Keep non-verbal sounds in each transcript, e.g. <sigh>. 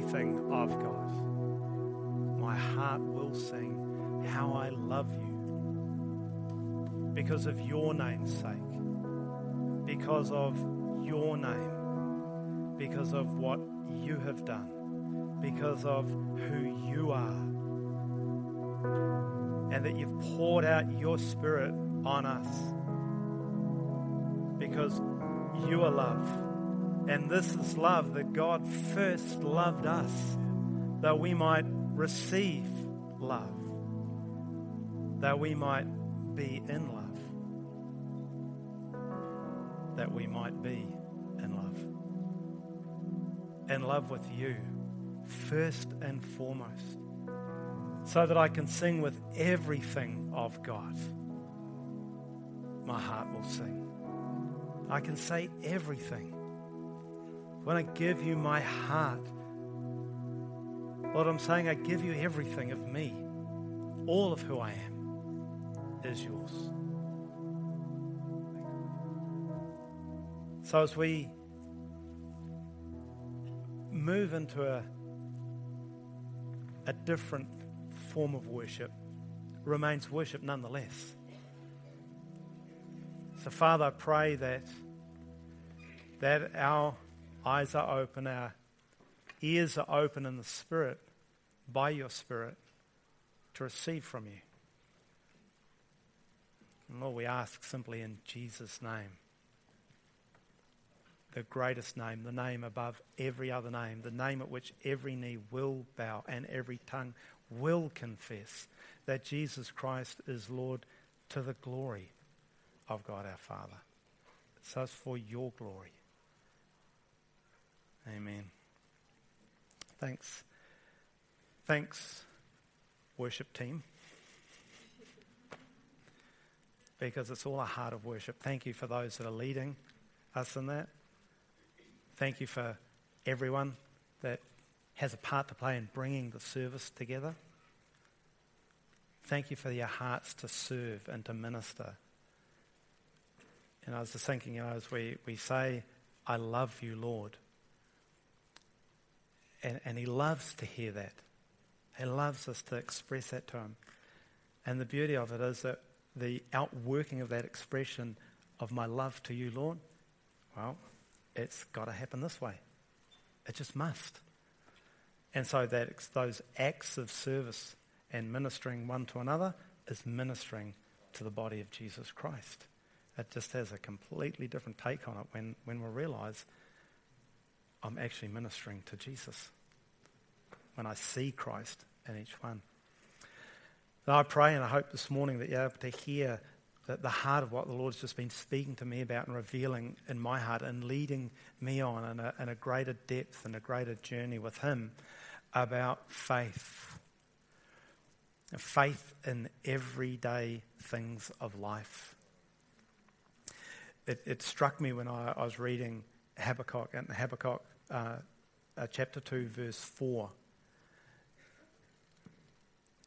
everything I've got, my heart will sing how I love you because of your name's sake, because of your name, because of what you have done, because of who you are, and that you've poured out your spirit on us because you are love. And this is love that God first loved us, that we might receive love, that we might be in love that we might be in love. In love with you, first and foremost, so that I can sing with everything of God. My heart will sing. I can say everything. When I give you my heart, Lord, I'm saying I give you everything of me. All of who I am is yours. So as we move into a, a different form of worship, remains worship nonetheless. So, Father, I pray that, that our eyes are open, our ears are open in the Spirit, by your Spirit, to receive from you. And Lord, we ask simply in Jesus' name the greatest name, the name above every other name, the name at which every knee will bow and every tongue will confess that Jesus Christ is Lord to the glory of God our Father. So it's for your glory. Amen. Thanks. Thanks, worship team. Because it's all a heart of worship. Thank you for those that are leading us in that. Thank you for everyone that has a part to play in bringing the service together. Thank you for your hearts to serve and to minister. And I was just thinking, you know, as we, we say, I love you, Lord. And, and He loves to hear that. He loves us to express that to Him. And the beauty of it is that the outworking of that expression of my love to you, Lord, well, it's got to happen this way. It just must. And so that those acts of service and ministering one to another is ministering to the body of Jesus Christ. It just has a completely different take on it when, when we realize I'm actually ministering to Jesus. When I see Christ in each one. I pray and I hope this morning that you're able to hear the, the heart of what the Lord's just been speaking to me about and revealing in my heart and leading me on in a, in a greater depth and a greater journey with Him about faith. Faith in everyday things of life. It, it struck me when I, I, was reading Habakkuk, and Habakkuk uh, uh, chapter 2, verse 4.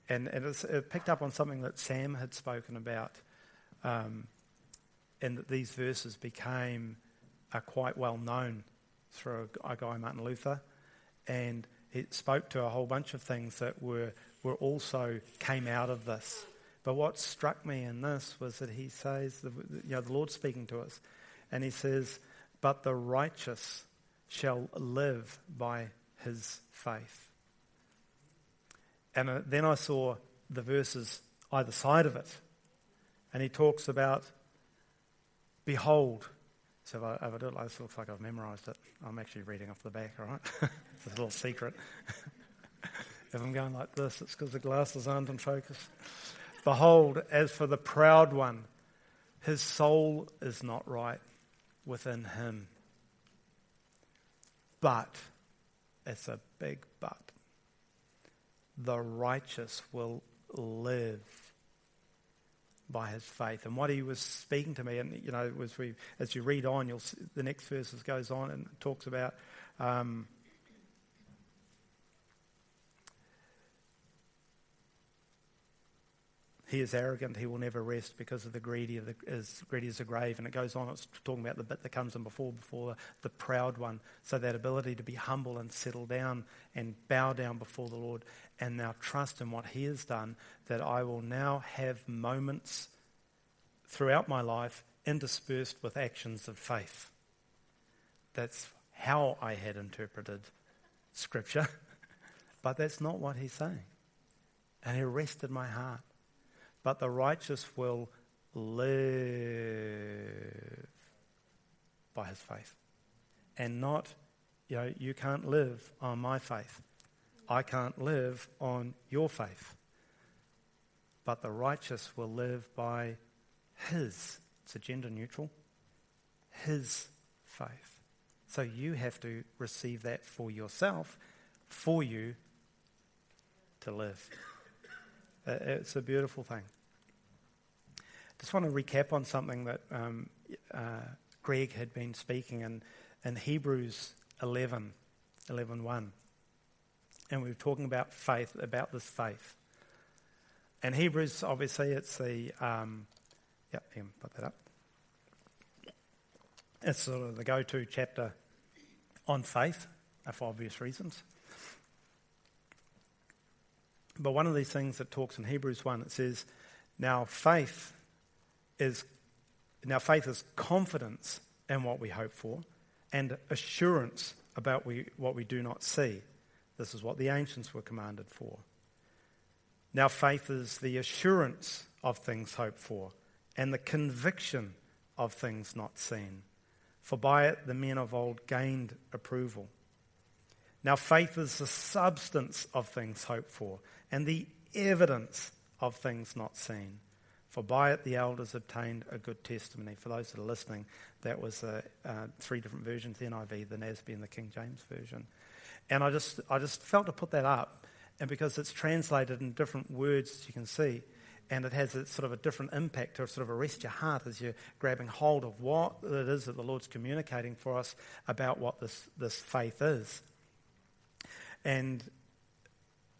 And, and it picked up on something that Sam had spoken about um, and that these verses became uh, quite well known through a, guy, Martin Luther, and it spoke to a whole bunch of things that were, were also came out of this. But what struck me in this was that he says, the, you know, the Lord speaking to us, and he says, But the righteous shall live by his faith. And uh, then I saw the verses either side of it and he talks about, behold. So if I, if I do it like this, it looks like I've memorized it. I'm actually reading off the back, all right? <laughs> it's a little secret. <laughs> if I'm going like this, it's because the glasses aren't in focus. Behold, as for the proud one, his soul is not right within him. But, it's a big but, the righteous will live by his faith. And what he was speaking to me, and you know, as we as you read on, you'll see, the next verses goes on and talks about. Um, he is arrogant, he will never rest because of the greedy of the, greedy as a grave. And it goes on, it's talking about the bit that comes in before, before the proud one. So that ability to be humble and settle down and bow down before the Lord and now trust in what he has done, that I will now have moments throughout my life interspersed with actions of faith. That's how I had interpreted Scripture, <laughs> but that's not what he's saying. And it arrested my heart. But the righteous will live by his faith. And not, you know, you can't live on my faith. I can't live on your faith. But the righteous will live by his, it's a gender neutral, his faith. So you have to receive that for yourself, for you to live. Uh, it's a beautiful thing. Just want to recap on something that um, uh, Greg had been speaking in, in Hebrews 11, 11 1. And we were talking about faith, about this faith. And Hebrews, obviously, it's the, um, yeah, put that up. It's sort of the go to chapter on faith, for obvious reasons. But one of these things that talks in Hebrews 1, it says, Now faith is now faith is confidence in what we hope for and assurance about we, what we do not see. This is what the ancients were commanded for. Now faith is the assurance of things hoped for and the conviction of things not seen. For by it the men of old gained approval. Now faith is the substance of things hoped for and the evidence of things not seen. For by it the elders obtained a good testimony. For those that are listening, that was uh, uh, three different versions the NIV, the NASB, and the King James Version. And I just, I just felt to put that up, and because it's translated in different words, as you can see, and it has a, sort of a different impact to sort of arrest your heart as you're grabbing hold of what it is that the Lord's communicating for us about what this, this faith is. And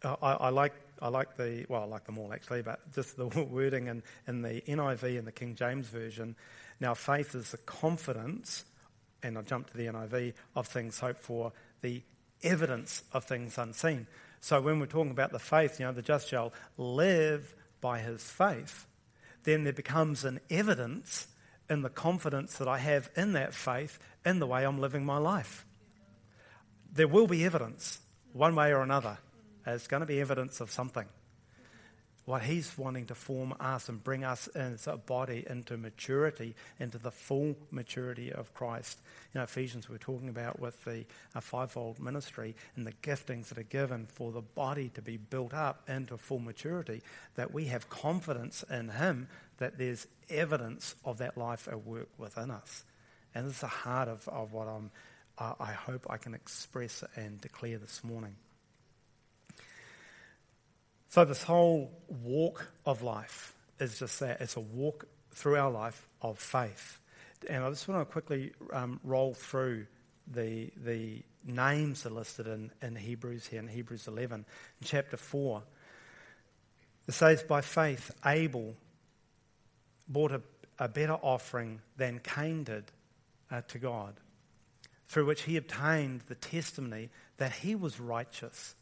uh, I, I like I like the, well, I like them all actually, but just the <laughs> wording in, in the NIV and the King James Version. Now, faith is the confidence, and I'll jump to the NIV, of things hoped for, the evidence of things unseen. So when we're talking about the faith, you know, the just shall live by his faith, then there becomes an evidence in the confidence that I have in that faith in the way I'm living my life. There will be evidence, one way or another. It's going to be evidence of something. What he's wanting to form us and bring us as a body into maturity, into the full maturity of Christ. You know, Ephesians, we're talking about with the fivefold ministry and the giftings that are given for the body to be built up into full maturity, that we have confidence in him that there's evidence of that life at work within us. And this is the heart of, of what I'm, I hope I can express and declare this morning. So, this whole walk of life is just that it's a walk through our life of faith. And I just want to quickly um, roll through the, the names are listed in, in Hebrews here, in Hebrews 11. In chapter 4, it says, By faith, Abel brought a, a better offering than Cain did uh, to God, through which he obtained the testimony that he was righteous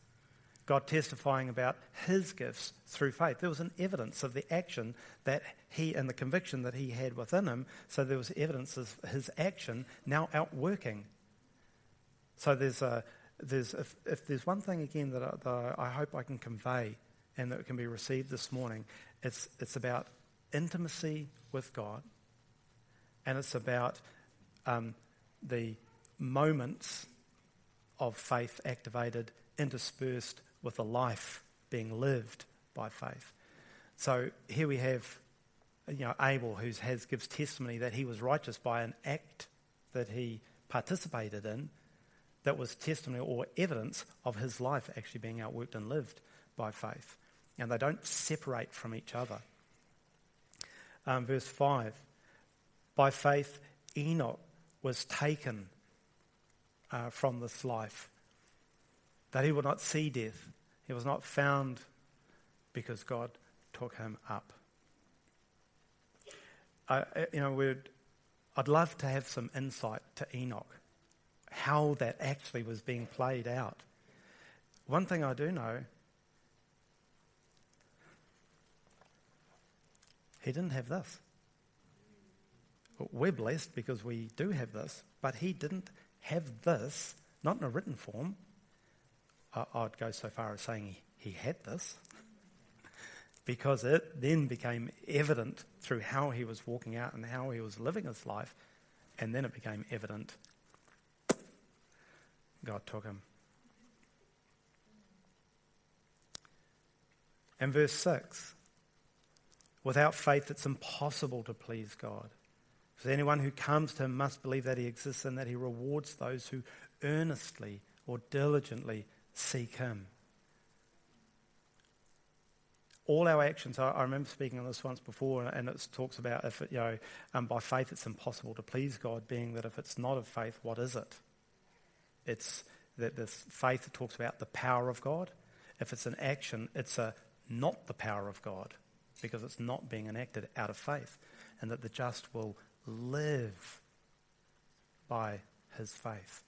God testifying about his gifts through faith. There was an evidence of the action that he and the conviction that he had within him. So there was evidence of his action now outworking. So there's a there's if, if there's one thing again that I, that I hope I can convey and that can be received this morning, it's it's about intimacy with God, and it's about um, the moments of faith activated, interspersed with a life being lived by faith. So here we have, you know, Abel who has gives testimony that he was righteous by an act that he participated in, that was testimony or evidence of his life actually being outworked and lived by faith, and they don't separate from each other. Um, verse five, by faith Enoch was taken uh, from this life, that he would not see death. He was not found because God took him up. I, you know, I'd love to have some insight to Enoch, how that actually was being played out. One thing I do know, he didn't have this. We're blessed because we do have this, but he didn't have this, not in a written form. I'd go so far as saying he, he had this, <laughs> because it then became evident through how he was walking out and how he was living his life, and then it became evident God took him. And verse 6 without faith, it's impossible to please God. For anyone who comes to him must believe that he exists and that he rewards those who earnestly or diligently seek him. All our actions, I, I remember speaking on this once before, and it talks about if, it, you know, um, by faith it's impossible to please God, being that if it's not of faith, what is it? It's that this faith that talks about the power of God. If it's an action, it's a not the power of God because it's not being enacted out of faith, and that the just will live by his faith.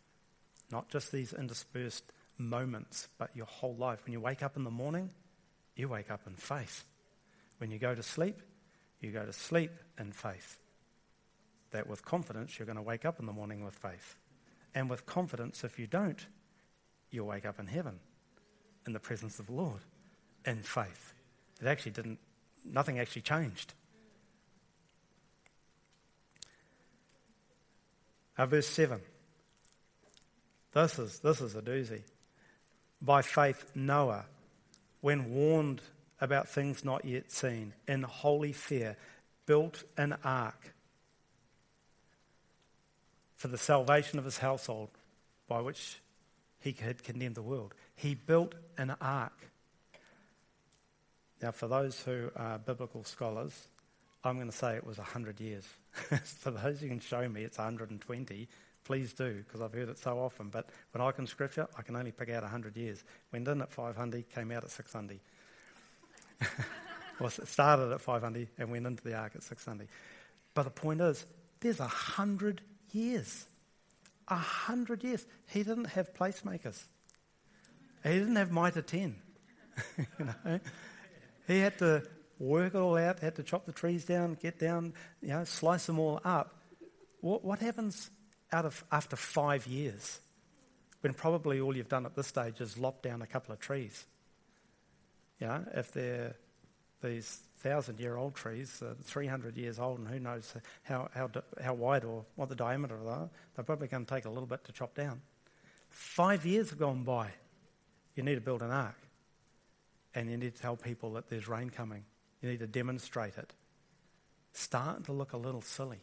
Not just these interspersed moments, but your whole life. When you wake up in the morning, you wake up in faith. When you go to sleep, you go to sleep in faith. That with confidence, you're going to wake up in the morning with faith. And with confidence, if you don't, you'll wake up in heaven in the presence of the Lord in faith. It actually didn't, nothing actually changed. Uh, verse 7. This is, this is a doozy. By faith, Noah, when warned about things not yet seen, in holy fear, built an ark for the salvation of his household, by which he had condemned the world. He built an ark. Now, for those who are biblical scholars, I'm going to say it was 100 years. <laughs> for those who can show me it's 120, please do, because I've heard it so often. But when I can scripture, I can only pick out 100 years. Went in at 500, came out at 600. <laughs> well, it started at 500 and went into the ark at 600. But the point is, there's 100 years. 100 years. He didn't have placemakers. He didn't have mitre 10. <laughs> you know? He had to work it all out, had to chop the trees down, get down, you know, slice them all up. What, what happens out of after five years when probably all you've done at this stage is lop down a couple of trees? You know, if they're these thousand year old trees, uh, 300 years old, and who knows how, how, how wide or what the diameter of are, they're probably going to take a little bit to chop down. Five years have gone by. You need to build an ark. And you need to tell people that there's rain coming you need to demonstrate it. Starting to look a little silly.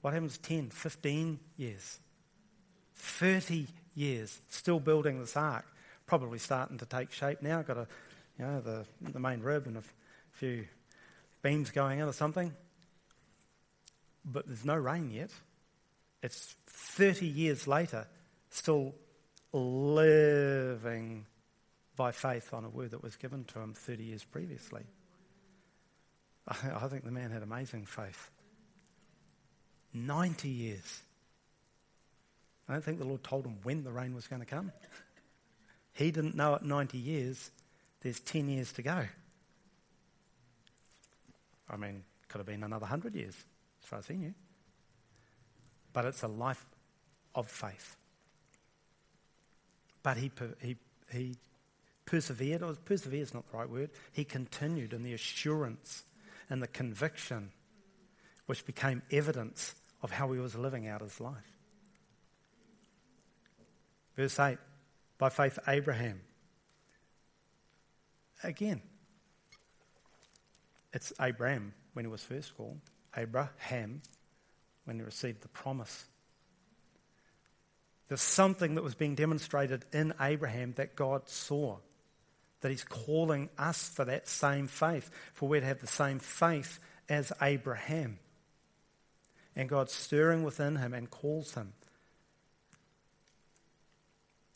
What happens 10, 15 years? 30 years still building this ark. Probably starting to take shape now. Got a, you know, the, the main rib and a few beams going in or something. But there's no rain yet. It's 30 years later, still living by faith on a word that was given to him 30 years previously. I think the man had amazing faith. 90 years. I don't think the Lord told him when the rain was going to come. He didn't know at 90 years, there's 10 years to go. I mean, could have been another 100 years, as far as he knew. But it's a life of faith. But he, he, he persevered, or persevere is not the right word, he continued in the assurance and the conviction which became evidence of how he was living out his life. Verse 8 By faith, Abraham. Again, it's Abraham when he was first called, Abraham when he received the promise. There's something that was being demonstrated in Abraham that God saw that he's calling us for that same faith, for we're to have the same faith as Abraham. And God's stirring within him and calls him.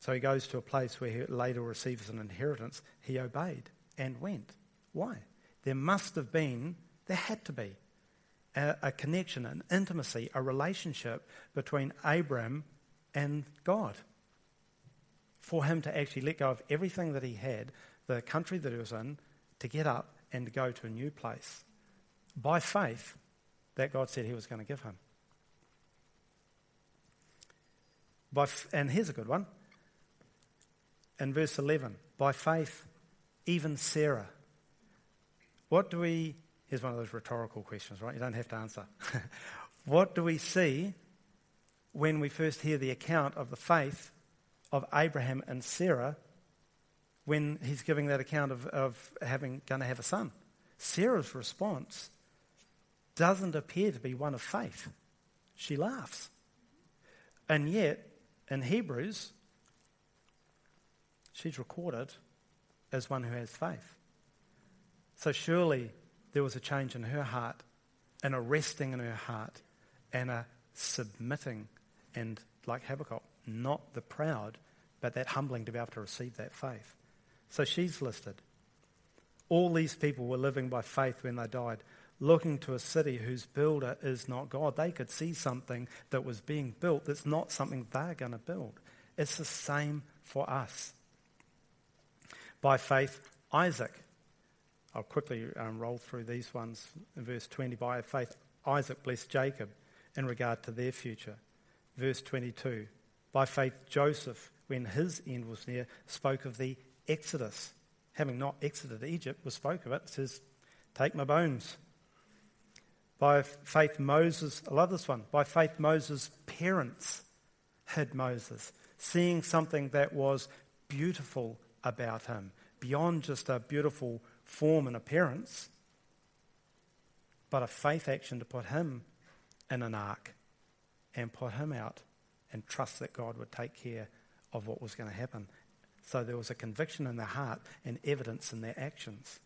So he goes to a place where he later receives an inheritance. He obeyed and went. Why? There must have been, there had to be, a, a connection, an intimacy, a relationship between Abram and God. For him to actually let go of everything that he had, the country that he was in, to get up and go to a new place. By faith, that God said he was going to give him. By f- and here's a good one. In verse 11, by faith, even Sarah. What do we, here's one of those rhetorical questions, right? You don't have to answer. <laughs> what do we see when we first hear the account of the faith of Abraham and Sarah when he's giving that account of, of having going to have a son? Sarah's response doesn't appear to be one of faith. She laughs. And yet, in Hebrews, she's recorded as one who has faith. So surely there was a change in her heart, and a resting in her heart, and a submitting, and like Habakkuk, not the proud, but that humbling to be able to receive that faith. So she's listed. All these people were living by faith when they died, looking to a city whose builder is not God. They could see something that was being built that's not something they're going to build. It's the same for us. By faith, Isaac. I'll quickly um, roll through these ones. In verse 20, by faith, Isaac blessed Jacob in regard to their future. Verse 22, by faith, Joseph, when his end was near, spoke of the Exodus. Having not exited Egypt, was spoke of it, says, Take my bones. By faith, Moses, I love this one. By faith, Moses' parents hid Moses, seeing something that was beautiful about him, beyond just a beautiful form and appearance, but a faith action to put him in an ark and put him out and trust that God would take care of what was going to happen. So there was a conviction in their heart and evidence in their actions.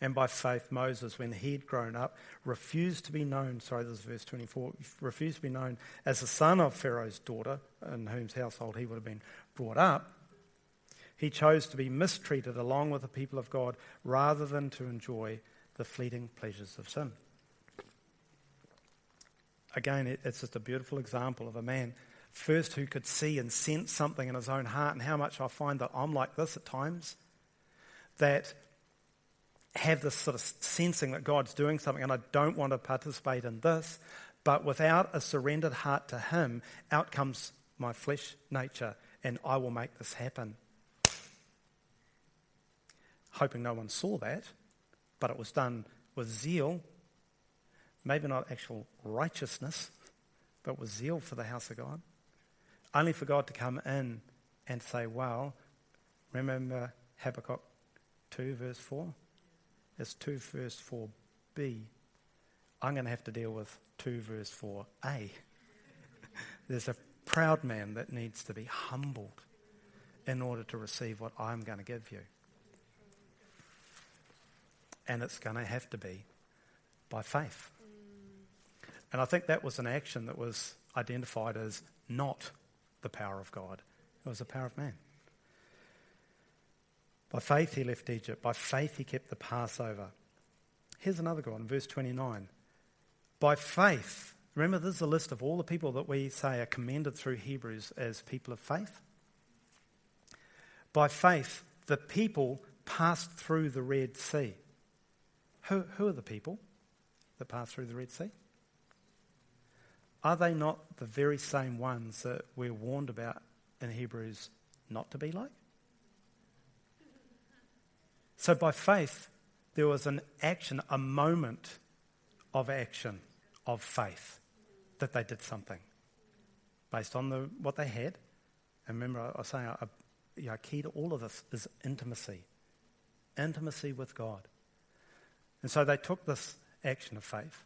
And by faith, Moses, when he'd grown up, refused to be known, sorry, this is verse 24, refused to be known as the son of Pharaoh's daughter, in whose household he would have been brought up. He chose to be mistreated along with the people of God rather than to enjoy the fleeting pleasures of sin. Again, it's just a beautiful example of a man first who could see and sense something in his own heart, and how much I find that I'm like this at times. That have this sort of sensing that God's doing something and I don't want to participate in this, but without a surrendered heart to Him, out comes my flesh nature and I will make this happen. Hoping no one saw that, but it was done with zeal, maybe not actual righteousness, but with zeal for the house of God. Only for God to come in and say, Well, remember Habakkuk 2, verse 4? It's 2 verse 4b. I'm going to have to deal with 2 verse 4a. <laughs> There's a proud man that needs to be humbled in order to receive what I'm going to give you. And it's going to have to be by faith. And I think that was an action that was identified as not the power of God, it was the power of man. By faith, he left Egypt. By faith, he kept the Passover. Here's another one, verse 29. By faith, remember, this is a list of all the people that we say are commended through Hebrews as people of faith. By faith, the people passed through the Red Sea. Who, who are the people that passed through the Red Sea? Are they not the very same ones that we're warned about in Hebrews not to be like? So by faith, there was an action, a moment of action, of faith, that they did something based on the, what they had. And remember, I was saying, uh, a, know, key to all of this is intimacy. Intimacy with God. And so they took this action of faith.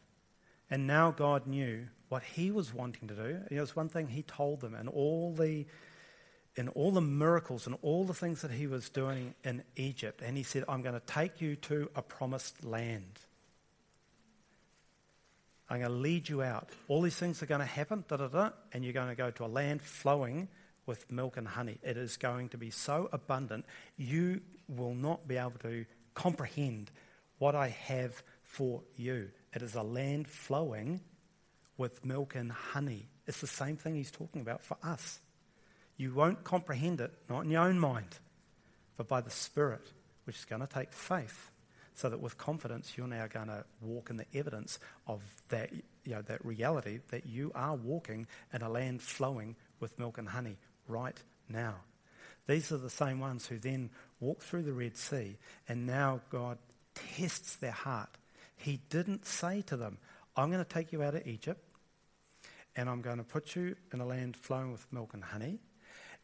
And now God knew what He was wanting to do. It was one thing He told them, and all the in all the miracles and all the things that he was doing in Egypt. And he said, I'm going to take you to a promised land. I'm going to lead you out. All these things are going to happen, da, da, da, and you're going to go to a land flowing with milk and honey. It is going to be so abundant, you will not be able to comprehend what I have for you. It is a land flowing with milk and honey. It's the same thing he's talking about for us. You won't comprehend it, not in your own mind, but by the Spirit, which is going to take faith, so that with confidence you're now going to walk in the evidence of that, you know, that reality that you are walking in a land flowing with milk and honey right now. These are the same ones who then walk through the Red Sea, and now God tests their heart. He didn't say to them, I'm going to take you out of Egypt, and I'm going to put you in a land flowing with milk and honey,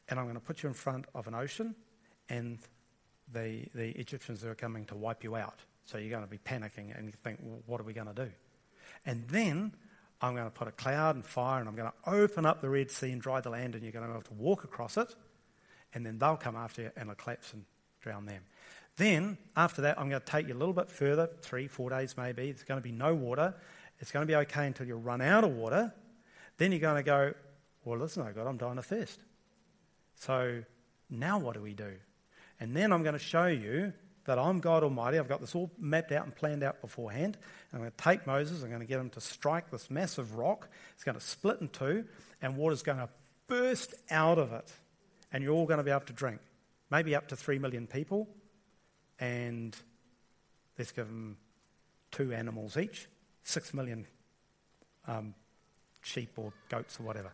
and I'm going to put you in front of an ocean, and the, the Egyptians are coming to wipe you out. So you're going to be panicking and you think, well, what are we going to do? And then I'm going to put a cloud and fire and I'm going to open up the Red Sea and dry the land and you're going to be able to walk across it. And then they'll come after you and it'll collapse and drown them. Then, after that, I'm going to take you a little bit further, three, four days maybe. There's going to be no water. It's going to be okay until you run out of water. Then you're going to go, well, listen, oh God, I'm dying of thirst. So now what do we do? And then I'm going to show you that I'm God Almighty. I've got this all mapped out and planned out beforehand. I'm going to take Moses, I'm going to get him to strike this massive rock. It's going to split in two, and water's going to burst out of it. And you're all going to be able to drink. Maybe up to three million people. And let's give them two animals each, six million um, sheep or goats or whatever.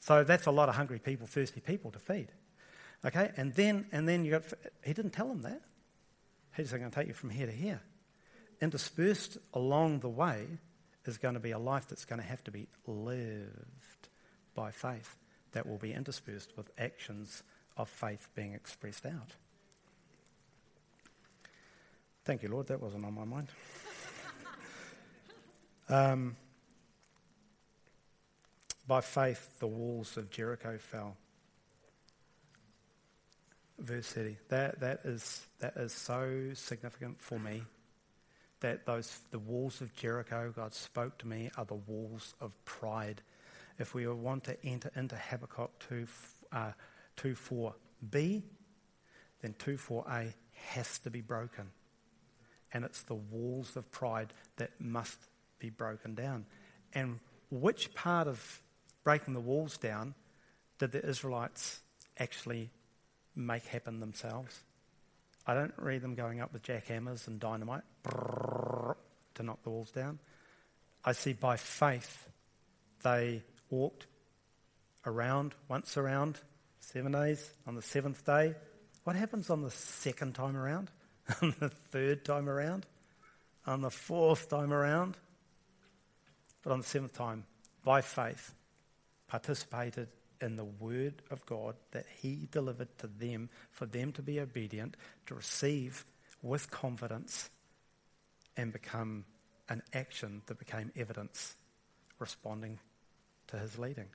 So that's a lot of hungry people, thirsty people to feed. Okay, and then and then you got. He didn't tell them that. He said, going to take you from here to here." Interspersed along the way is going to be a life that's going to have to be lived by faith. That will be interspersed with actions of faith being expressed out. Thank you, Lord. That wasn't on my mind. <laughs> um, by faith, the walls of Jericho fell. Verse 30. That, that, is, that is so significant for me that those, the walls of Jericho, God spoke to me, are the walls of pride. If we want to enter into Habakkuk 2, uh, 2 4b, then 2 4a has to be broken and it's the walls of pride that must be broken down. And which part of breaking the walls down did the Israelites actually make happen themselves? I don't read them going up with jackhammers and dynamite to knock the walls down. I see by faith they walked around, once around, seven days. On the seventh day, what happens on the second time around? <laughs> on the third time around, on the fourth time around, but on the seventh time, by faith, participated in the word of God that He delivered to them for them to be obedient, to receive with confidence, and become an action that became evidence responding to His leading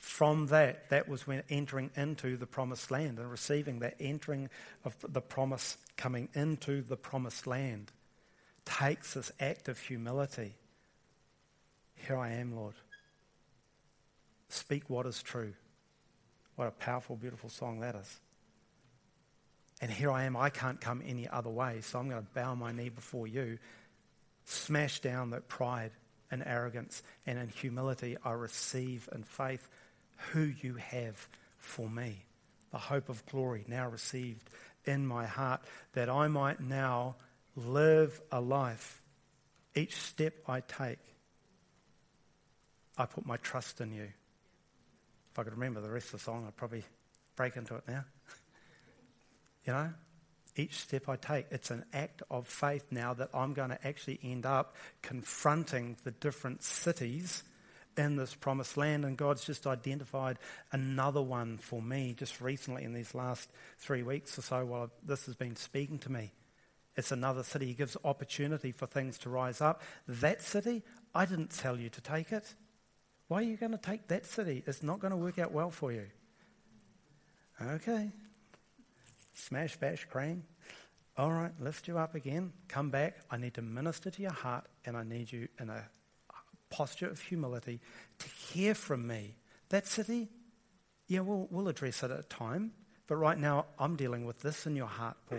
from that, that was when entering into the promised land and receiving that entering of the promise coming into the promised land takes this act of humility. Here I am, Lord. Speak what is true. What a powerful, beautiful song that is. And here I am, I can't come any other way, so I'm going to bow my knee before you, smash down that pride and arrogance, and in humility I receive in faith who you have for me. The hope of glory now received in my heart, that I might now live a life. Each step I take, I put my trust in you. If I could remember the rest of the song, I'd probably break into it now. <laughs> you know, each step I take, it's an act of faith now that I'm going to actually end up confronting the different cities in this promised land, and God's just identified another one for me just recently in these last three weeks or so while this has been speaking to me. It's another city. He gives opportunity for things to rise up. That city, I didn't tell you to take it. Why are you going to take that city? It's not going to work out well for you. Okay. Smash, bash, cream. All right, lift you up again. Come back. I need to minister to your heart, and I need you in a posture of humility to hear from me. That city, yeah, we'll, we'll address it at a time, but right now I'm dealing with this in your heart, Paul.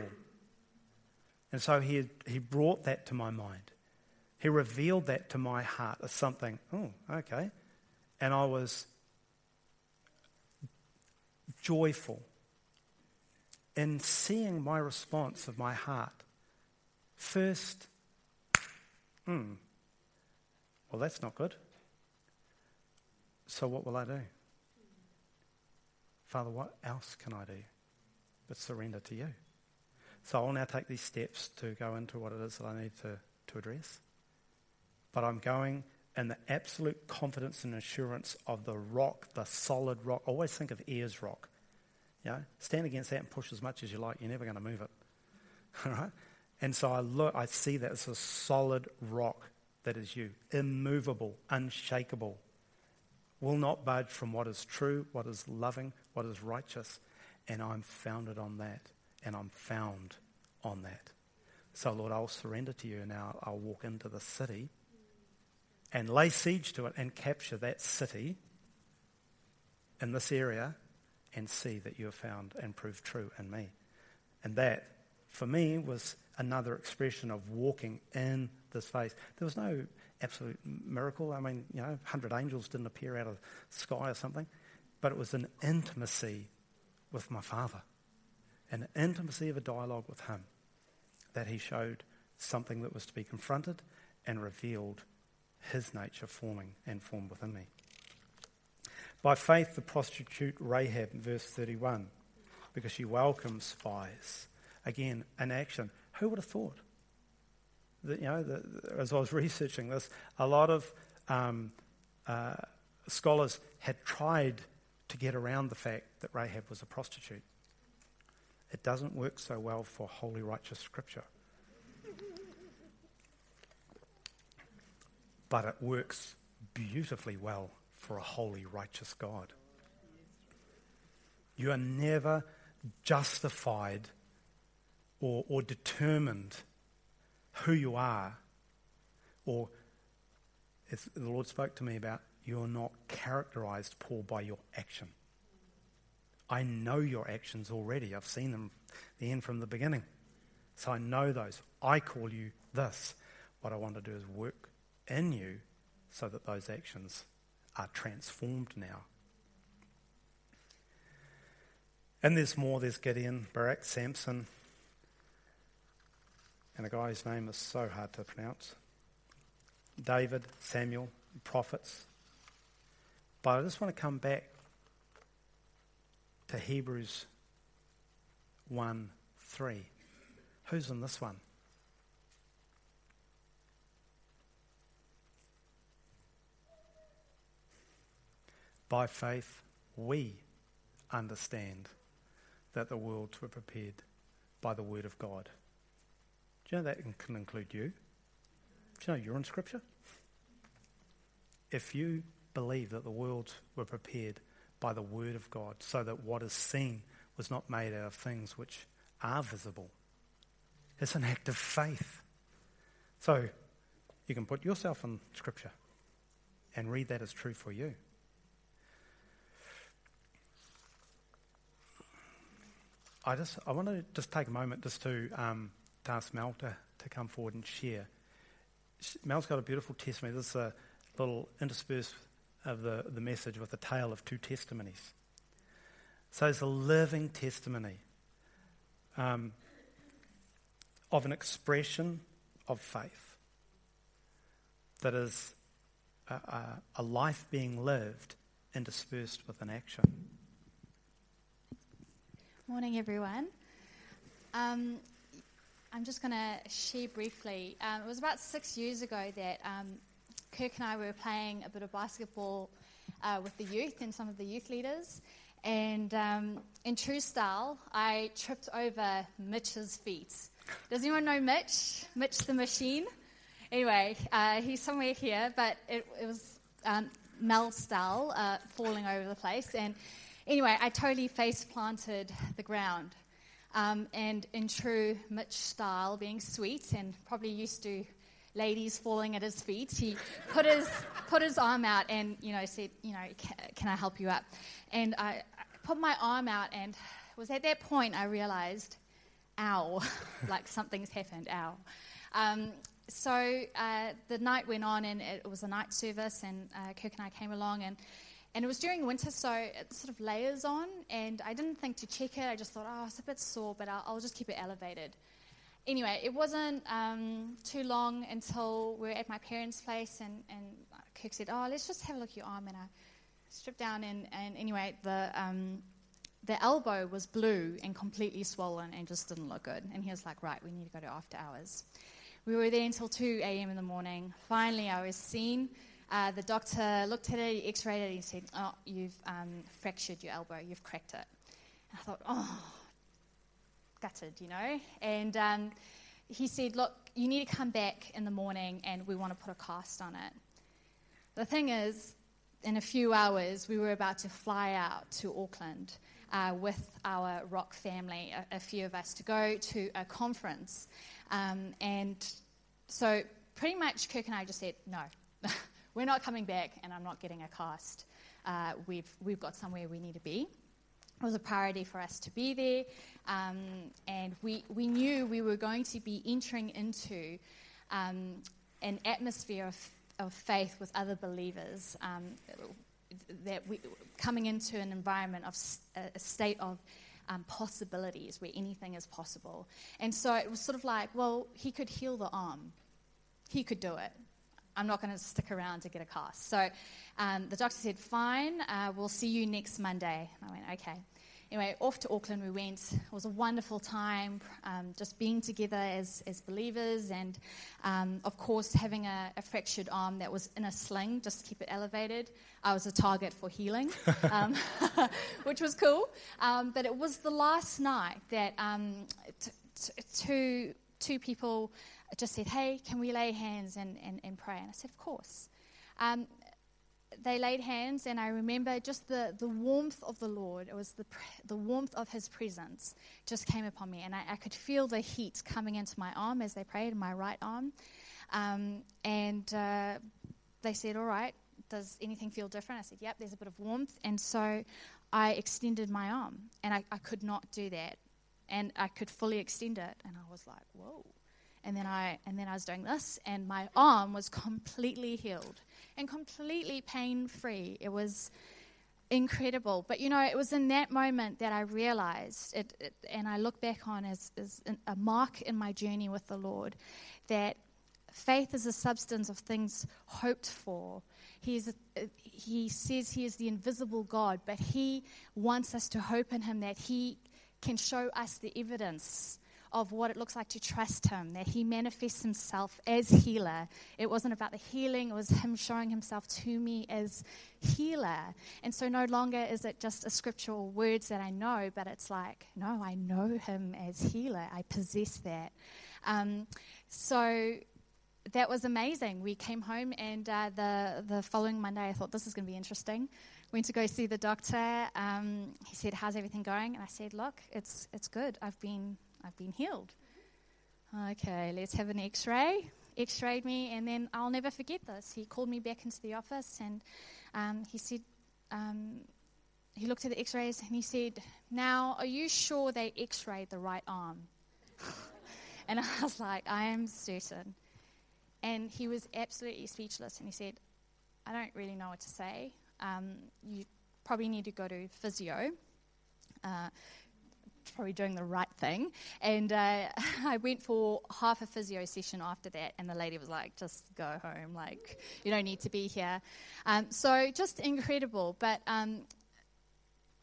And so he, he brought that to my mind. He revealed that to my heart as something, oh, okay. And I was joyful in seeing my response of my heart. First, hmm, well, that's not good. So what will I do? Father, what else can I do but surrender to you? So I'll now take these steps to go into what it is that I need to, to address. But I'm going in the absolute confidence and assurance of the rock, the solid rock. always think of Ayers Rock. You know, stand against that and push as much as you like. You're never going to move it. <laughs> All right? And so I look, I see that as a solid rock that is you, immovable, unshakable, will not budge from what is true, what is loving, what is righteous. And I'm founded on that, and I'm found on that. So, Lord, I'll surrender to you now. I'll walk into the city and lay siege to it and capture that city in this area and see that you have found and proved true in me. And that, for me, was another expression of walking in this face. There was no absolute miracle. I mean, you know, 100 angels didn't appear out of the sky or something, but it was an intimacy with my Father, an intimacy of a dialogue with Him that He showed something that was to be confronted and revealed His nature forming and formed within me. By faith, the prostitute Rahab, verse 31, because she welcomes spies. Again, an action. Who would have thought? That, you know, the, as I was researching this, a lot of um, uh, scholars had tried to get around the fact that Rahab was a prostitute. It doesn't work so well for holy, righteous scripture. But it works beautifully well for a holy, righteous God. You are never justified or, or determined who you are, or as the Lord spoke to me about, you're not characterized, Paul, by your action. I know your actions already. I've seen them the end from the beginning. So I know those. I call you this. What I want to do is work in you so that those actions are transformed now. And there's more. There's Gideon, Barak, Samson, and a guy's name is so hard to pronounce. David, Samuel, prophets. But I just want to come back to Hebrews 1 3. Who's in this one? By faith, we understand that the worlds were prepared by the word of God. Do you know that can include you? Do you know you're in Scripture? If you believe that the worlds were prepared by the word of God, so that what is seen was not made out of things which are visible, it's an act of faith. So you can put yourself in Scripture and read that as true for you. I just I want to just take a moment just to um, ask Mel to, to come forward and share. Mel's got a beautiful testimony. This is a little interspersed of the, the message with a tale of two testimonies. So it's a living testimony um, of an expression of faith that is a, a, a life being lived interspersed with an action. Morning, everyone. Um, I'm just going to share briefly. Um, it was about six years ago that um, Kirk and I were playing a bit of basketball uh, with the youth and some of the youth leaders. And um, in true style, I tripped over Mitch's feet. Does anyone know Mitch? Mitch the machine? Anyway, uh, he's somewhere here, but it, it was um, Mel style, uh, falling over the place. And Anyway, I totally face planted the ground. Um, and in true Mitch style, being sweet and probably used to ladies falling at his feet, he put his, put his arm out and, you know, said, you know, can, I help you up? And I, I put my arm out and it was at that point I realized ow, <laughs> like something's happened, ow. Um, so uh, the night went on, and it was a night service, and uh, Kirk and I came along, and and it was during winter, so it sort of layers on, and I didn't think to check it. I just thought, oh, it's a bit sore, but I'll, I'll just keep it elevated. Anyway, it wasn't um, too long until we were at my parents' place, and, and Kirk said, oh, let's just have a look at your arm, and I stripped down, and, and anyway, the, um, the elbow was blue and completely swollen and just didn't look good. And he was like, right, we need to go to after hours. We were there until 2 a.m. in the morning. Finally, I was seen. Uh, the doctor looked at it, he x rayed it, and he said, Oh, you've um, fractured your elbow, you've cracked it. And I thought, Oh, gutted, you know? And um, he said, Look, you need to come back in the morning and we want to put a cast on it. The thing is, in a few hours, we were about to fly out to Auckland uh, with our rock family, a, a, few of us, to go to a conference. Um, and so, pretty much, Kirk and I just said, No, <laughs> we're not coming back, and I'm not getting a cast. Uh, we've, we've got somewhere we need to be. It was a priority for us to be there, um, and we, we knew we were going to be entering into um, an atmosphere of, of faith with other believers. Um, that we coming into an environment of a state of um, possibilities where anything is possible. And so it was sort of like, well, he could heal the arm, he could do it. I'm not going to stick around to get a cast. So um, the doctor said, Fine, uh, we'll see you next Monday. And I went, Okay. Anyway, off to Auckland we went. It was a wonderful time, um, just being together as, as believers, and um, of course, having a, a, fractured arm that was in a sling, just to keep it elevated. I was a target for healing, <laughs> um, <laughs> which was cool. Um, but it was the last night that um, t- t- two, two people just said, Hey, can we lay hands and, and, and pray? And I said, Of course. Um, they laid hands, and I remember just the, the warmth of the Lord. It was the, the warmth of His presence just came upon me, and I, I could feel the heat coming into my arm as they prayed, my right arm. Um, and uh, they said, All right, does anything feel different? I said, Yep, there's a bit of warmth. And so I extended my arm, and I, I could not do that. And I could fully extend it, and I was like, Whoa and then I and then I was doing this, and my arm was completely healed and completely pain free. It was incredible. But you know, it was in that moment that I realized it, it and I look back on as, as a mark in my journey with the Lord that faith is a substance of things hoped for. He, is he says he is the invisible God, but he wants us to hope in him that he can show us the evidence of what it looks like to trust Him, that He manifests Himself as healer. It wasn't about the healing, it was Him showing Himself to me as healer. And so no longer is it just a scriptural words that I know, but it's like, no, I know Him as healer. I possess that. Um, so that was amazing. We came home, and uh, the, the following Monday, I thought this is going to be interesting went to go see the doctor. Um, he said, "How's everything going?" And I said, "Look, it's it's good. I've been I've been healed. Okay, let's have an x ray. X rayed me, and then I'll never forget this. He called me back into the office and um, he said, um, he looked at the x rays and he said, Now, are you sure they x rayed the right arm? <laughs> and <laughs> I was like, I am certain. And he was absolutely speechless and he said, I don't really know what to say. Um, you probably need to go to physio. Uh, probably doing the right thing. And uh, <laughs> I went for half a physio session after that, and the lady was like, just go home. Like, you don't need to be here. Um, so just incredible. But um,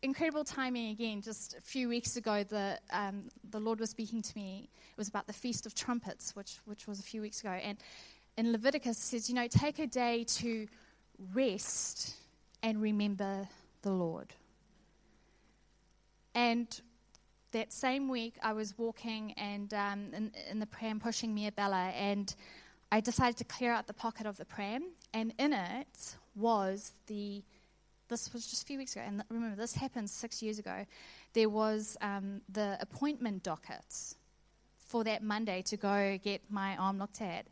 incredible timing again. Just a few weeks ago, the, um, the Lord was speaking to me. It was about the Feast of Trumpets, which, which was a few weeks ago. And in Leviticus, it says, you know, take a day to rest and remember the Lord. And that same week, I was walking and um, in, in, the pram pushing Mia Bella, and I decided to clear out the pocket of the pram, and in it was the. This was just a few weeks ago, and remember, this happened six years ago. There was um, the appointment dockets for that Monday to go get my arm looked at.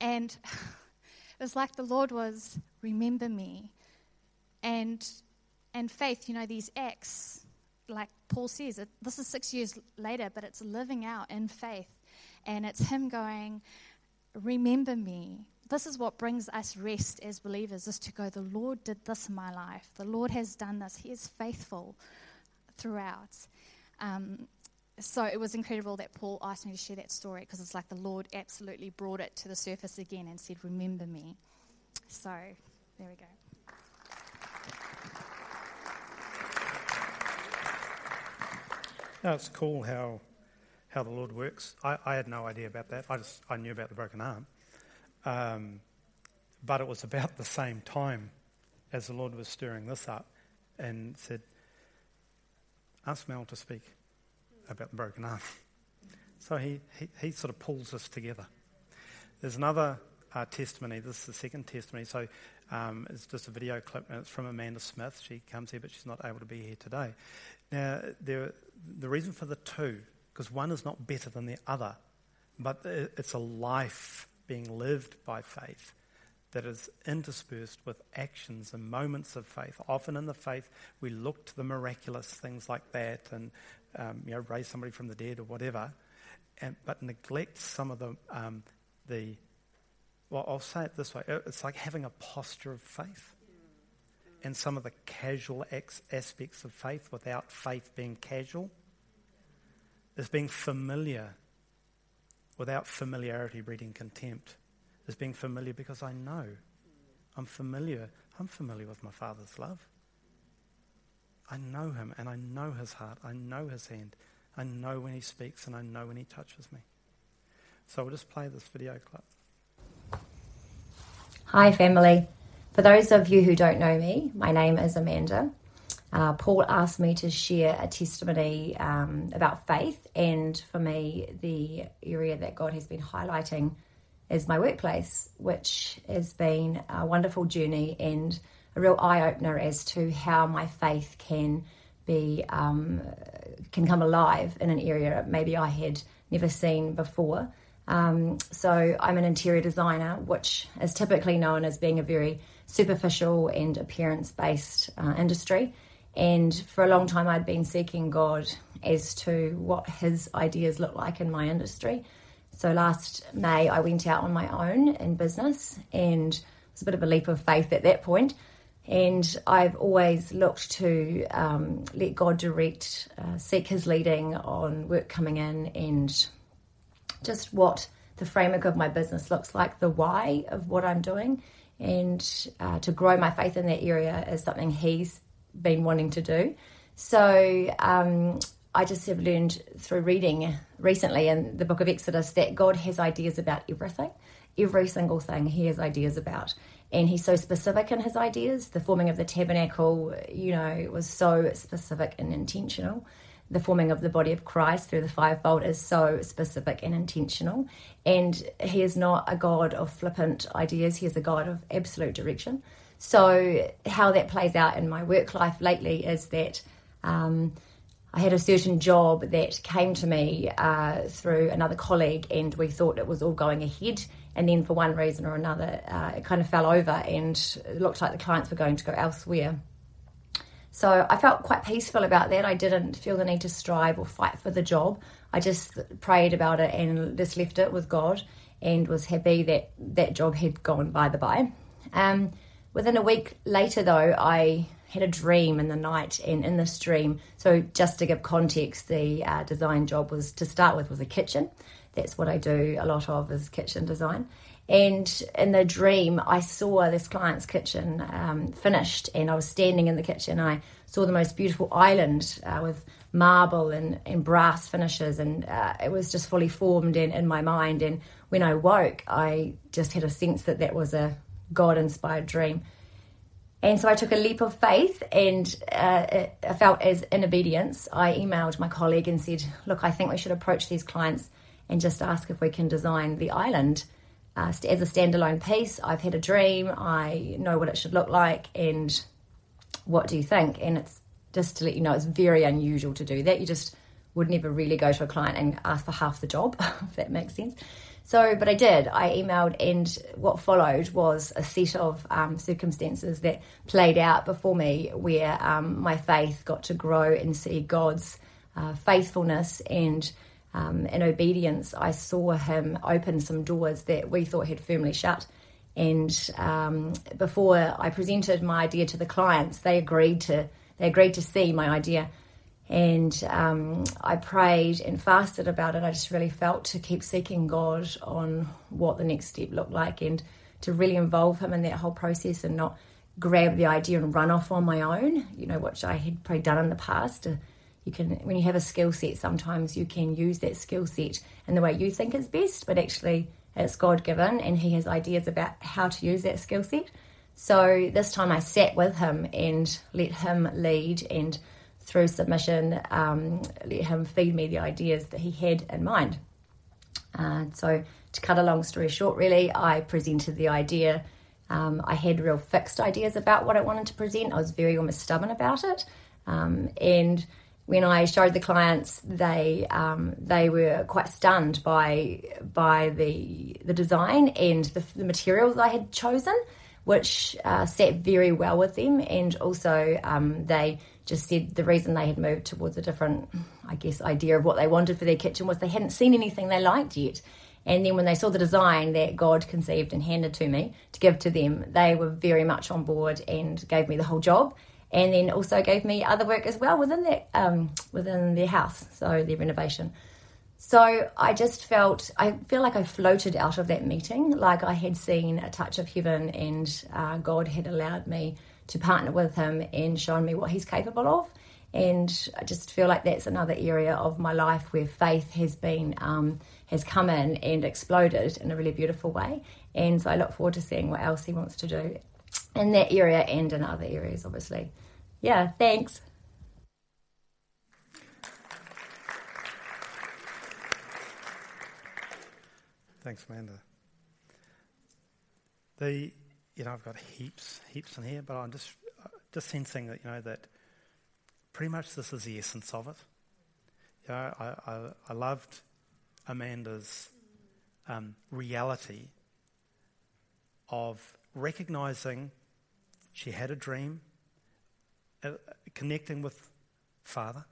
And <laughs> it was like the Lord was, remember me. And, and faith, you know, these acts like Paul says, it, this is six years later, but it's living out in faith. And it's him going, Remember me. This is what brings us rest as believers, is to go, The Lord did this in my life. The Lord has done this. He is faithful throughout. Um, so it was incredible that Paul asked me to share that story because it's like the Lord absolutely brought it to the surface again and said, Remember me. So there we go. No, it's cool how how the Lord works. I, I, had no idea about that. I just I knew about the broken arm, um, but it was about the same time as the Lord was stirring this up, and said, "Ask Mel to speak about the broken arm." <laughs> So he, he, he sort of pulls us together. There's another uh, testimony. This is the second testimony. So um, it's just a video clip, and it's from Amanda Smith. She comes here, but she's not able to be here today. Now, there, the reason for the two, because one is not better than the other, but it's a life being lived by faith that is interspersed with actions and moments of faith. Often in the faith, we look to the miraculous things like that and um, you know raise somebody from the dead or whatever, and, but neglect some of the um, the. Well, I'll say it this way: it's like having a posture of faith and some of the casual ex- aspects of faith without faith being casual. Is being familiar without familiarity breeding contempt. Is being familiar because I know. I'm familiar. I'm familiar with my father's love. I know him and I know his heart. I know his hand. I know when he speaks and I know when he touches me. So we'll just play this video clip. Hi family for those of you who don't know me, my name is Amanda. Uh, Paul asked me to share a testimony um, about faith, and for me, the area that God has been highlighting is my workplace, which has been a wonderful journey and a real eye opener as to how my faith can be um, can come alive in an area maybe I had never seen before. Um, so I'm an interior designer, which is typically known as being a very superficial and appearance based uh, industry. And for a long time, I'd been seeking God as to what His ideas look like in my industry. So last May, I went out on my own in business, and it was a bit of a leap of faith at that point. And I've always looked to um, let God direct, uh, seek His leading on work coming in, and just what the framework of my business looks like, the why of what I'm doing and uh, to grow my faith in that area is something he's been wanting to do. So um, I just have learned through reading recently in the book of Exodus that God has ideas about everything, every single thing He has ideas about. And He's so specific in His ideas. The forming of the tabernacle, you know, was so specific and intentional the forming of the body of Christ through the fivefold is so specific and intentional. And he is not a God of flippant ideas, he is a God of absolute direction. So, how that plays out in my work life lately is that um, I had a certain job that came to me uh, through another colleague, and we thought it was all going ahead. And then, for one reason or another, uh, it kind of fell over, and looked like the clients were going to go elsewhere. So I felt quite peaceful about that. I didn't feel the need to strive or fight for the job. I just prayed about it and just left it with God and was happy that that job had gone by the by. Um, within a week later, though, I had a dream in the night, and in this dream, so just to give context, the uh, design job was to start with was a kitchen. That's what I do a lot of is kitchen design. And in the dream, I saw this client's kitchen um, finished, and I was standing in the kitchen. I saw the most beautiful island uh, with marble and, and brass finishes, and uh, it was just fully formed in, in my mind. And when I woke, I just had a sense that that was a God inspired dream. And so I took a leap of faith and uh, I felt as in obedience. I emailed my colleague and said, Look, I think we should approach these clients and just ask if we can design the island uh, as a standalone piece. I've had a dream, I know what it should look like, and what do you think? And it's just to let you know, it's very unusual to do that. You just would never really go to a client and ask for half the job, <laughs> if that makes sense. So, but I did. I emailed, and what followed was a set of um, circumstances that played out before me where um, my faith got to grow and see God's uh, faithfulness and um, in obedience. I saw Him open some doors that we thought had firmly shut. And um, before I presented my idea to the clients, they agreed to they agreed to see my idea and um, I prayed and fasted about it. I just really felt to keep seeking God on what the next step looked like and to really involve Him in that whole process and not grab the idea and run off on my own, you know, which I had probably done in the past. Uh, you can, when you have a skill set, sometimes you can use that skill set in the way you think is best, but actually it's God given and He has ideas about how to use that skill set. So this time I sat with Him and let Him lead and through submission, um, let him feed me the ideas that he had in mind. Uh, so, to cut a long story short, really, I presented the idea. Um, I had real fixed ideas about what I wanted to present. I was very almost stubborn about it. Um, and when I showed the clients, they um, they were quite stunned by by the the design and the, the materials I had chosen, which uh, sat very well with them. And also, um, they just said the reason they had moved towards a different, I guess, idea of what they wanted for their kitchen was they hadn't seen anything they liked yet. And then when they saw the design that God conceived and handed to me to give to them, they were very much on board and gave me the whole job. And then also gave me other work as well within that um, within their house, so their renovation. So I just felt I feel like I floated out of that meeting, like I had seen a touch of heaven, and uh, God had allowed me to partner with him and shown me what he's capable of. And I just feel like that's another area of my life where faith has been um, has come in and exploded in a really beautiful way. And so I look forward to seeing what else he wants to do in that area and in other areas, obviously. Yeah, thanks. Thanks, Amanda. The you know, I've got heaps, heaps in here, but I'm just, just sensing that, you know, that pretty much this is the essence of it. You know, I, I, I loved Amanda's um, reality of recognizing she had a dream, uh, connecting with Father,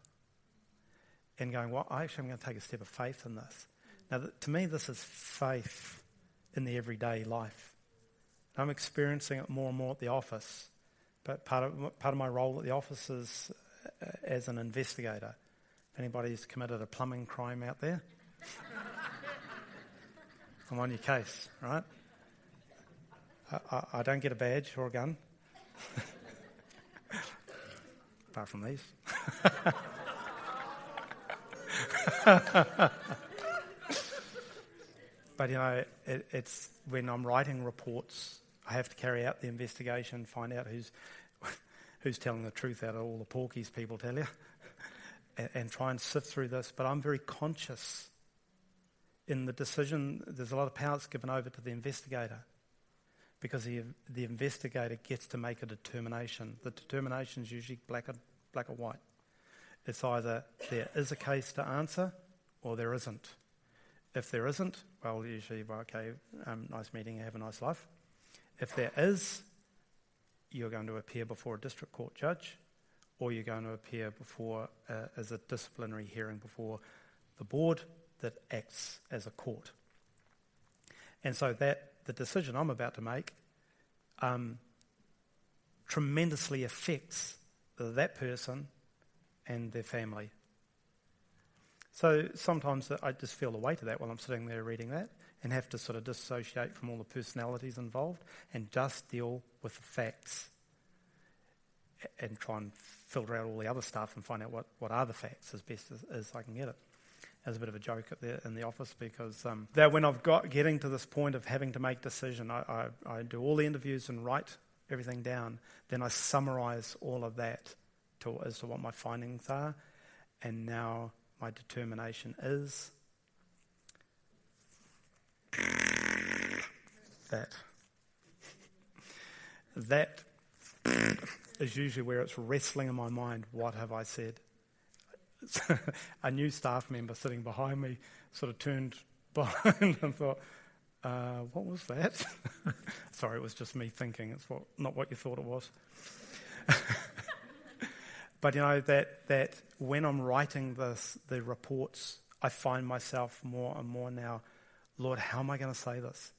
and going, well, actually, I actually am going to take a step of faith in this. Now, to me, this is faith in the everyday life. I'm experiencing it more and more at the office. But part of, part of my role at the office is uh, as an investigator. If anybody's committed a plumbing crime out there, <laughs> I'm on your case, right? I, I, don't get a badge or a gun, apart from these. but you know, it, it's when I'm writing reports I have to carry out the investigation, find out who's, who's telling the truth out of all the porkies people tell you, and, and try and sift through this. But I'm very conscious in the decision, there's a lot of powers given over to the investigator because the, the investigator gets to make a determination. The determination is usually black or, black or white. It's either there is a case to answer or there isn't. If there isn't, well, usually, well, okay, um, nice meeting, have a nice life. If there is, you're going to appear before a district court judge, or you're going to appear before uh, as a disciplinary hearing before the board that acts as a court. And so that the decision I'm about to make um, tremendously affects that person and their family. So sometimes I just feel the weight of that while I'm sitting there reading that and have to sort of dissociate from all the personalities involved and just deal with the facts and try and filter out all the other stuff and find out what, what are the facts as best as, as I can get it. As a bit of a joke in the office because um, that when I've got getting to this point of having to make decision, I, I, I do all the interviews and write everything down. Then I summarize all of that to, as to what my findings are, and now my determination is that. That is usually where it's wrestling in my mind. What have I said? <laughs> a new staff member sitting behind me sort of turned <laughs> behind and thought, uh, what was that? <laughs> Sorry, it was just me thinking. It's what, not what you thought it was. but you know, that, that when I'm writing this, the reports, I find myself more and more now, Lord, how am I going to say this?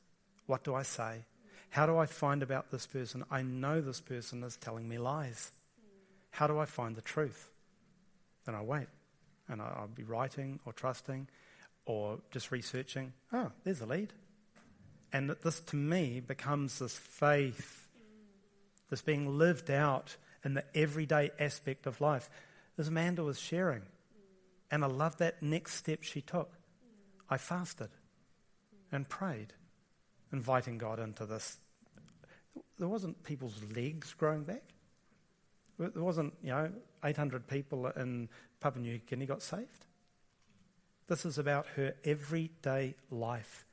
What do I say? How do I find about this person? I know this person is telling me lies. How do I find the truth? Then I wait. And I'll be writing or trusting or just researching. Oh, there's a lead. And this to me becomes this faith, this being lived out in the everyday aspect of life. As Amanda was sharing, and I love that next step she took. I fasted and prayed, inviting God into this. There wasn't people's legs growing back. There wasn't, you know, 800 people in Papua New Guinea got saved. This is about her everyday life,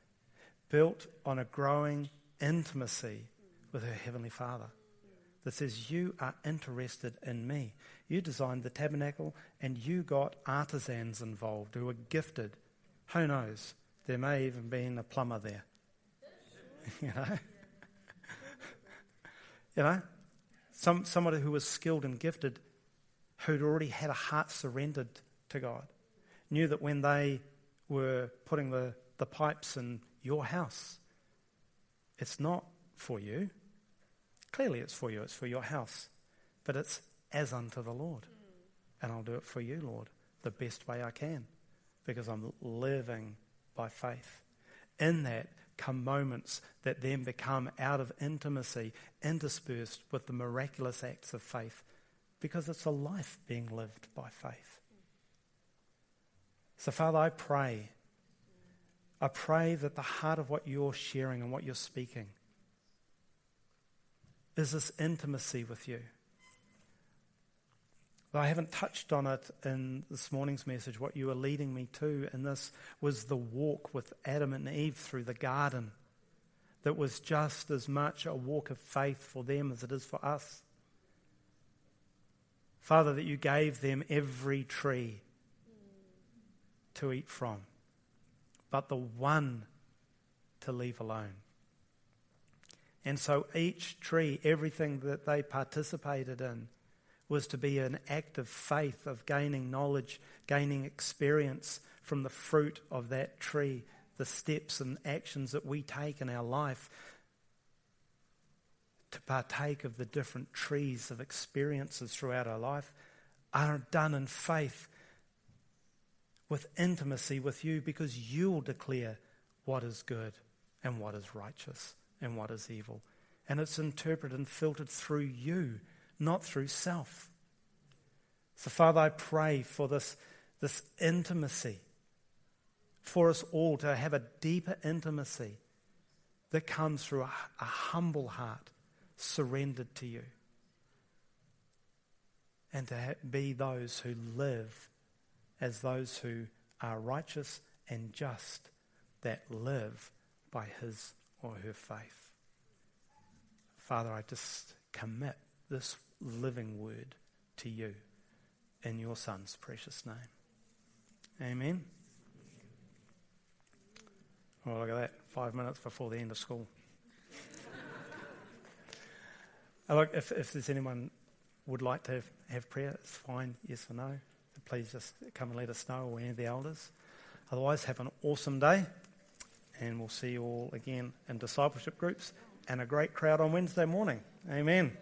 built on a growing intimacy with her Heavenly Father. That says, You are interested in me. You designed the tabernacle and you got artisans involved who were gifted. Who knows? There may even been a plumber there. <laughs> you know? <laughs> you know? Some, somebody who was skilled and gifted, who'd already had a heart surrendered to God, knew that when they were putting the, the pipes in your house, it's not for you. Clearly, it's for you, it's for your house. But it's as unto the Lord. And I'll do it for you, Lord, the best way I can, because I'm living by faith. In that come moments that then become out of intimacy, interspersed with the miraculous acts of faith, because it's a life being lived by faith. So, Father, I pray. I pray that the heart of what you're sharing and what you're speaking is this intimacy with you. I haven't touched on it in this morning's message. What you are leading me to in this was the walk with Adam and Eve through the garden, that was just as much a walk of faith for them as it is for us. Father, that you gave them every tree to eat from, but the one to leave alone. And so each tree, everything that they participated in, was to be an act of faith, of gaining knowledge, gaining experience from the fruit of that tree, the steps and actions that we take in our life to partake of the different trees of experiences throughout our life are done in faith with intimacy with you because you'll declare what is good and what is righteous and what is evil. And it's interpreted and filtered through you not through self. So, Father, I pray for this, this intimacy, for us all to have a deeper intimacy that comes through a, a humble heart surrendered to you. And to be those who live as those who are righteous and just, that live by his or her faith. Father, I just commit this living word to you in your Son's precious name. Amen. Well, look at that. Five minutes before the end of school. <laughs> look, if, if there's anyone would like to have, have prayer, it's fine, yes or no. Please just come and let us know or any of the elders. Otherwise, have an awesome day, and we'll see you all again in discipleship groups and a great crowd on Wednesday morning. Amen.